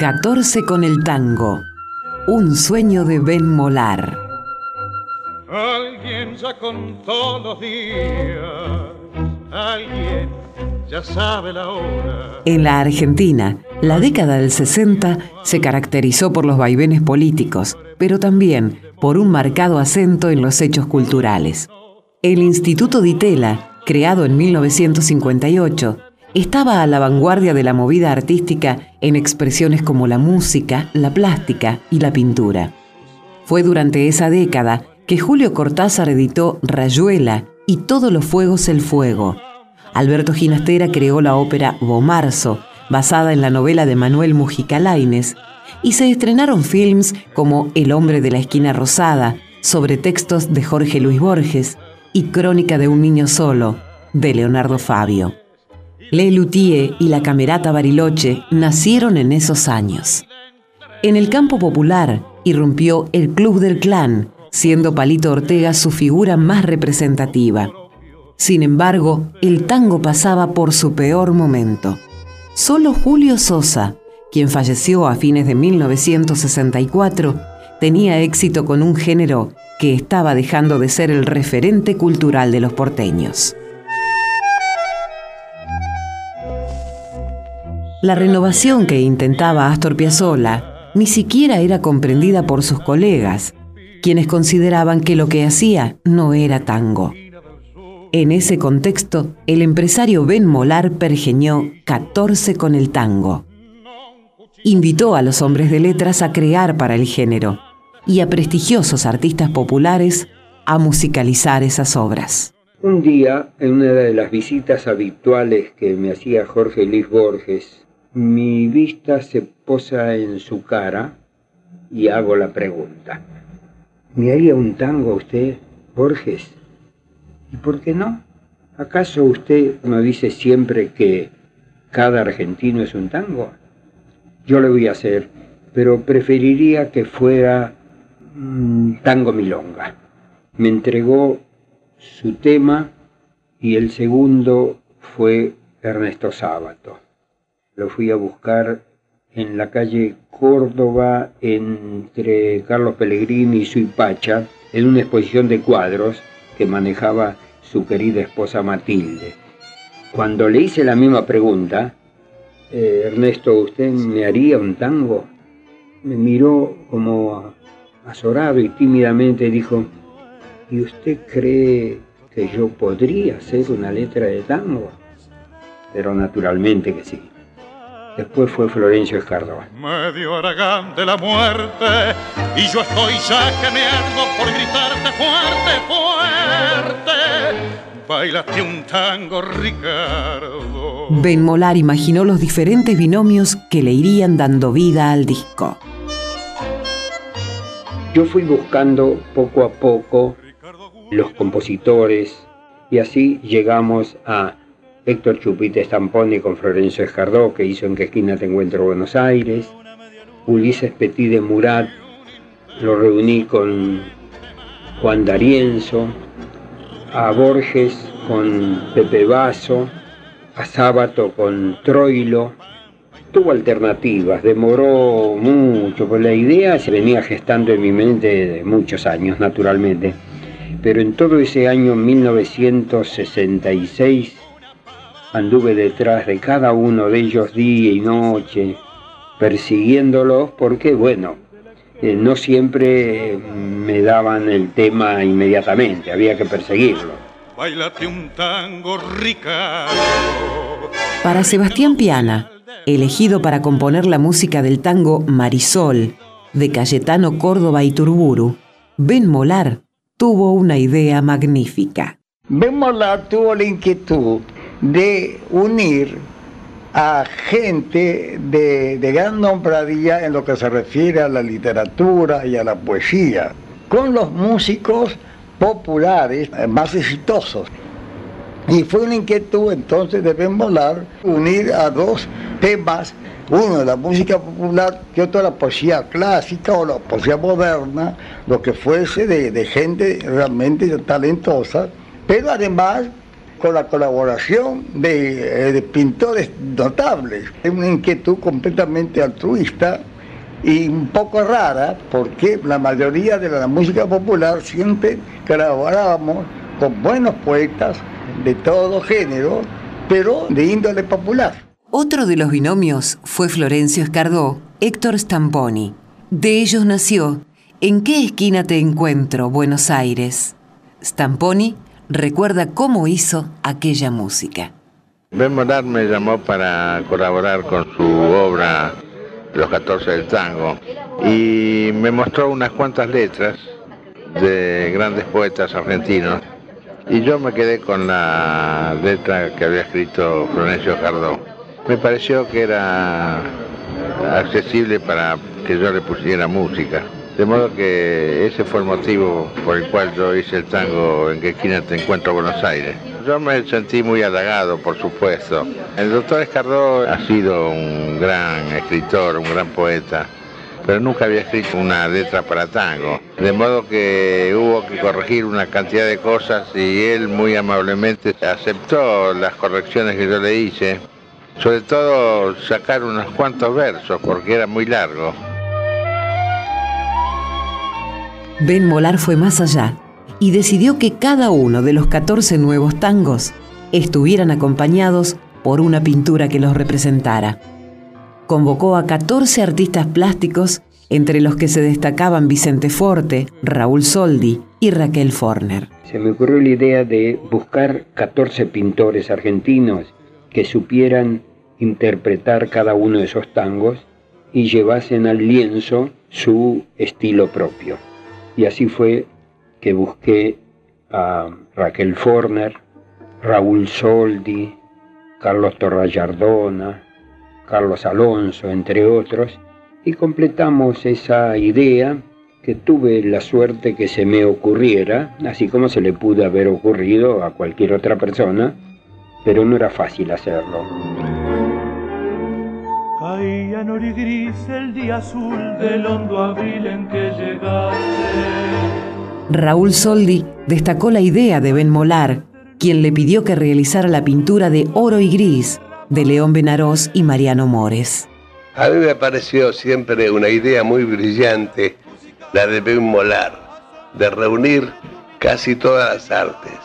14 con el tango. Un sueño de Ben Molar. Alguien ya contó los días. Alguien ya sabe la hora. En la Argentina, la década del 60 se caracterizó por los vaivenes políticos, pero también por un marcado acento en los hechos culturales. El Instituto Di Tella, creado en 1958, estaba a la vanguardia de la movida artística en expresiones como la música, la plástica y la pintura. Fue durante esa década que Julio Cortázar editó Rayuela y Todos los Fuegos el Fuego. Alberto Ginastera creó la ópera Bomarzo, basada en la novela de Manuel Mujica Lainez, y se estrenaron films como El hombre de la esquina rosada, sobre textos de Jorge Luis Borges, y Crónica de un niño solo, de Leonardo Fabio. Le Luthier y la Camerata Bariloche nacieron en esos años. En el campo popular irrumpió el Club del Clan, siendo Palito Ortega su figura más representativa. Sin embargo, el tango pasaba por su peor momento. Solo Julio Sosa, quien falleció a fines de 1964, tenía éxito con un género que estaba dejando de ser el referente cultural de los porteños. La renovación que intentaba Astor Piazzolla ni siquiera era comprendida por sus colegas, quienes consideraban que lo que hacía no era tango. En ese contexto, el empresario Ben Molar pergeñó 14 con el tango. Invitó a los hombres de letras a crear para el género y a prestigiosos artistas populares a musicalizar esas obras. Un día, en una de las visitas habituales que me hacía Jorge Luis Borges, mi vista se posa en su cara y hago la pregunta. ¿Me haría un tango usted, Borges? ¿Y por qué no? ¿Acaso usted no dice siempre que cada argentino es un tango? Yo lo voy a hacer, pero preferiría que fuera tango milonga. Me entregó su tema y el segundo fue Ernesto Sábato lo fui a buscar en la calle Córdoba entre Carlos Pellegrini y Suipacha en una exposición de cuadros que manejaba su querida esposa Matilde. Cuando le hice la misma pregunta, eh, Ernesto, ¿usted me haría un tango? Me miró como azorado y tímidamente dijo, ¿y usted cree que yo podría hacer una letra de tango? Pero naturalmente que sí. Después fue Florencio Escardova. Medio aragán de la muerte y yo estoy ya que me armo por gritarte fuerte, fuerte. Bailaste un tango, Ricardo. Ben Molar imaginó los diferentes binomios que le irían dando vida al disco. Yo fui buscando poco a poco los compositores y así llegamos a Héctor Chupite Stamponi con Florencio Escardó, que hizo En qué esquina te encuentro Buenos Aires, Ulises Petit de Murat, lo reuní con Juan D'Arienzo, a Borges con Pepe Vaso, a Sábato con Troilo. Tuvo alternativas, demoró mucho, pues la idea se venía gestando en mi mente de muchos años, naturalmente. Pero en todo ese año 1966 Anduve detrás de cada uno de ellos día y noche, persiguiéndolos porque, bueno, eh, no siempre me daban el tema inmediatamente, había que perseguirlo. un tango Para Sebastián Piana, elegido para componer la música del tango Marisol, de Cayetano Córdoba y Turburu, Ben Molar tuvo una idea magnífica. Ben Molar tuvo la inquietud de unir a gente de, gran nombradía en lo que se refiere a la literatura y a la poesía, con los músicos populares más exitosos. Y fue una inquietud entonces de Ben unir a dos temas, uno de la música popular y otro de la poesía clásica o la poesía moderna, lo que fuese de, de gente realmente talentosa, pero además con la colaboración de, de pintores notables. Es una inquietud completamente altruista y un poco rara porque la mayoría de la música popular siempre colaborábamos con buenos poetas de todo género, pero de índole popular. Otro de los binomios fue Florencio Escardó, Héctor Stamponi. De ellos nació ¿En qué esquina te encuentro, Buenos Aires? Stamponi recuerda cómo hizo aquella música. Ben Molar me llamó para colaborar con su obra Los 14 del Tango y me mostró unas cuantas letras de grandes poetas argentinos y yo me quedé con la letra que había escrito Florencio Cardó. Me pareció que era accesible para que yo le pusiera música. De modo que ese fue el motivo por el cual yo hice el tango En qué esquina te encuentro Buenos Aires. Yo me sentí muy halagado, por supuesto. El doctor Escardó ha sido un gran escritor, un gran poeta, pero nunca había escrito una letra para tango. De modo que hubo que corregir una cantidad de cosas y él muy amablemente aceptó las correcciones que yo le hice. Sobre todo sacar unos cuantos versos porque era muy largo. Ben Molar fue más allá y decidió que cada uno de los 14 nuevos tangos estuvieran acompañados por una pintura que los representara. Convocó a 14 artistas plásticos, entre los que se destacaban Vicente Forte, Raúl Soldi y Raquel Forner. Se me ocurrió la idea de buscar 14 pintores argentinos que supieran interpretar cada uno de esos tangos y llevasen al lienzo su estilo propio. Y así fue que busqué a Raquel Forner, Raúl Soldi, Carlos Torrayardona, Carlos Alonso, entre otros, y completamos esa idea que tuve la suerte que se me ocurriera, así como se le pudo haber ocurrido a cualquier otra persona, pero no era fácil hacerlo. Caía en gris el día azul del hondo abril en que llegaste. Raúl Soldi destacó la idea de Ben Molar, quien le pidió que realizara la pintura de Oro y Gris de León Benarós y Mariano Mores. A mí me pareció siempre una idea muy brillante la de Ben Molar, de reunir casi todas las artes,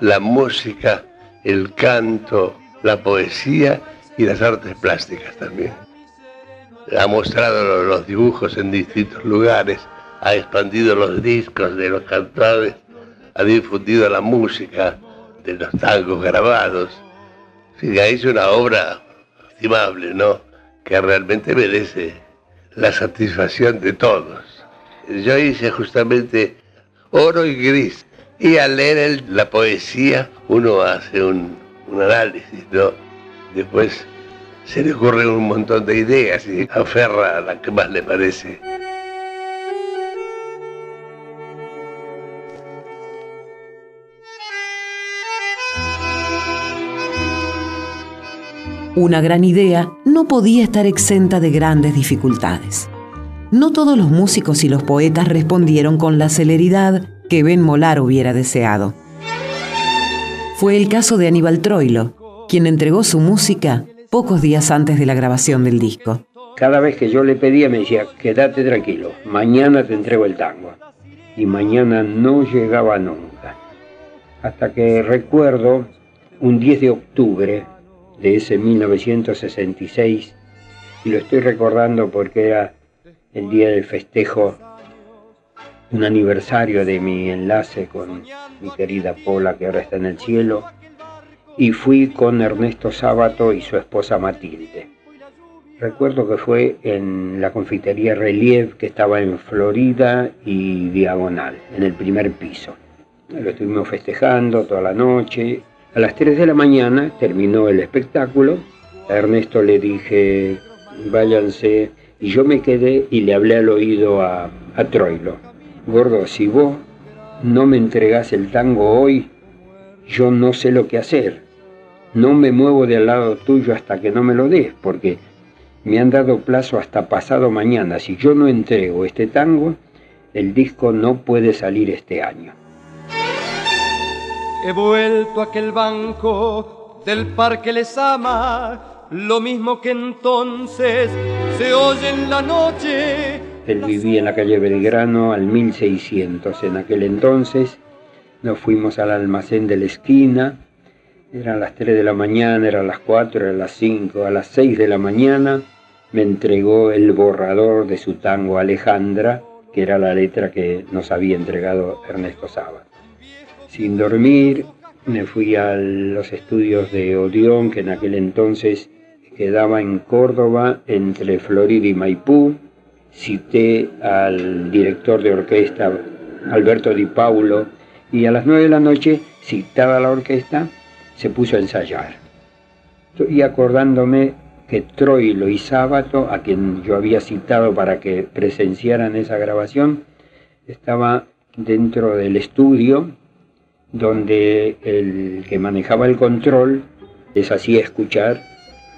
la música, el canto, la poesía y las artes plásticas también. Ha mostrado los dibujos en distintos lugares, ha expandido los discos de los cantores, ha difundido la música de los tangos grabados. Sí, ha hecho una obra estimable, ¿no? Que realmente merece la satisfacción de todos. Yo hice justamente oro y gris. Y al leer la poesía uno hace un, un análisis, ¿no? Después se le ocurren un montón de ideas y aferra a la que más le parece. Una gran idea no podía estar exenta de grandes dificultades. No todos los músicos y los poetas respondieron con la celeridad que Ben Molar hubiera deseado. Fue el caso de Aníbal Troilo, quien entregó su música pocos días antes de la grabación del disco. Cada vez que yo le pedía me decía, quédate tranquilo, mañana te entrego el tango. Y mañana no llegaba nunca. Hasta que recuerdo un 10 de octubre de ese 1966, y lo estoy recordando porque era el día del festejo, un aniversario de mi enlace con mi querida Pola que ahora está en el cielo, y fui con Ernesto Sábato y su esposa Matilde. Recuerdo que fue en la confitería Relief que estaba en Florida y Diagonal, en el primer piso. Lo estuvimos festejando toda la noche. A las 3 de la mañana terminó el espectáculo. A Ernesto le dije, váyanse. Y yo me quedé y le hablé al oído a, a Troilo. Gordo, si vos no me entregás el tango hoy, yo no sé lo que hacer no me muevo del lado tuyo hasta que no me lo des, porque me han dado plazo hasta pasado mañana. Si yo no entrego este tango, el disco no puede salir este año. He vuelto a aquel banco del parque les ama, lo mismo que entonces se oye en la noche. Él vivía en la calle Belgrano al 1600. En aquel entonces nos fuimos al almacén de la esquina. Eran las 3 de la mañana, eran las 4, eran las 5. A las 6 de la mañana me entregó el borrador de su tango Alejandra, que era la letra que nos había entregado Ernesto Saba. Sin dormir, me fui a los estudios de Odeón, que en aquel entonces quedaba en Córdoba, entre Florida y Maipú. Cité al director de orquesta, Alberto Di Paulo, y a las nueve de la noche, citada la orquesta, se puso a ensayar. Y acordándome que Troilo y Sábato, a quien yo había citado para que presenciaran esa grabación, estaba dentro del estudio donde el que manejaba el control les hacía escuchar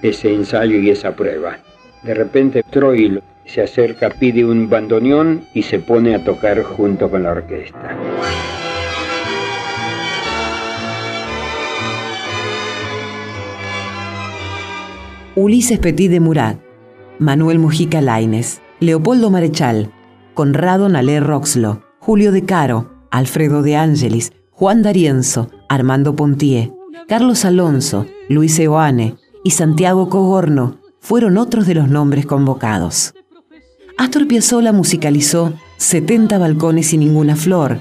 ese ensayo y esa prueba. De repente Troilo se acerca, pide un bandoneón y se pone a tocar junto con la orquesta. Ulises Petit de Murat, Manuel Mujica Laines, Leopoldo Marechal, Conrado Nalé Roxlo, Julio de Caro, Alfredo de Ángelis, Juan D'Arienzo, Armando Pontier, Carlos Alonso, Luis Eoane y Santiago Cogorno fueron otros de los nombres convocados. Astor Piazzolla musicalizó 70 balcones y ninguna flor,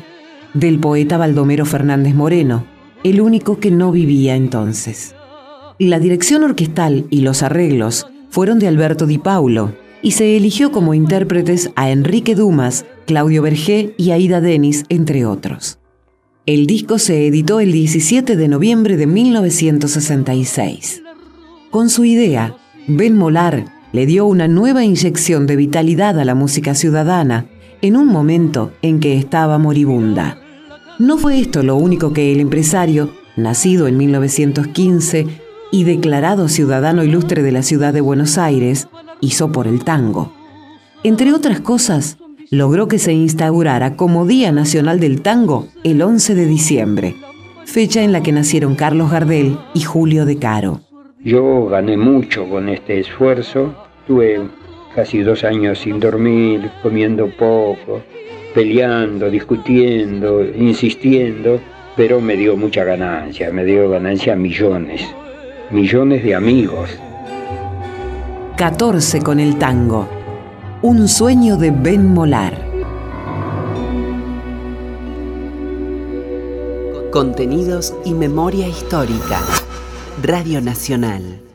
del poeta Baldomero Fernández Moreno, el único que no vivía entonces. La dirección orquestal y los arreglos fueron de Alberto Di Paulo y se eligió como intérpretes a Enrique Dumas, Claudio Bergé y Aida Denis, entre otros. El disco se editó el 17 de noviembre de 1966. Con su idea, Ben Molar le dio una nueva inyección de vitalidad a la música ciudadana en un momento en que estaba moribunda. No fue esto lo único que el empresario, nacido en 1915, y declarado ciudadano ilustre de la ciudad de Buenos Aires, hizo por el tango. Entre otras cosas, logró que se instaurara como Día Nacional del Tango el 11 de diciembre, fecha en la que nacieron Carlos Gardel y Julio de Caro. Yo gané mucho con este esfuerzo, tuve casi dos años sin dormir, comiendo poco, peleando, discutiendo, insistiendo, pero me dio mucha ganancia, me dio ganancia millones millones de amigos. 14 con el tango. Un sueño de Ben Molar. Contenidos y memoria histórica. Radio Nacional.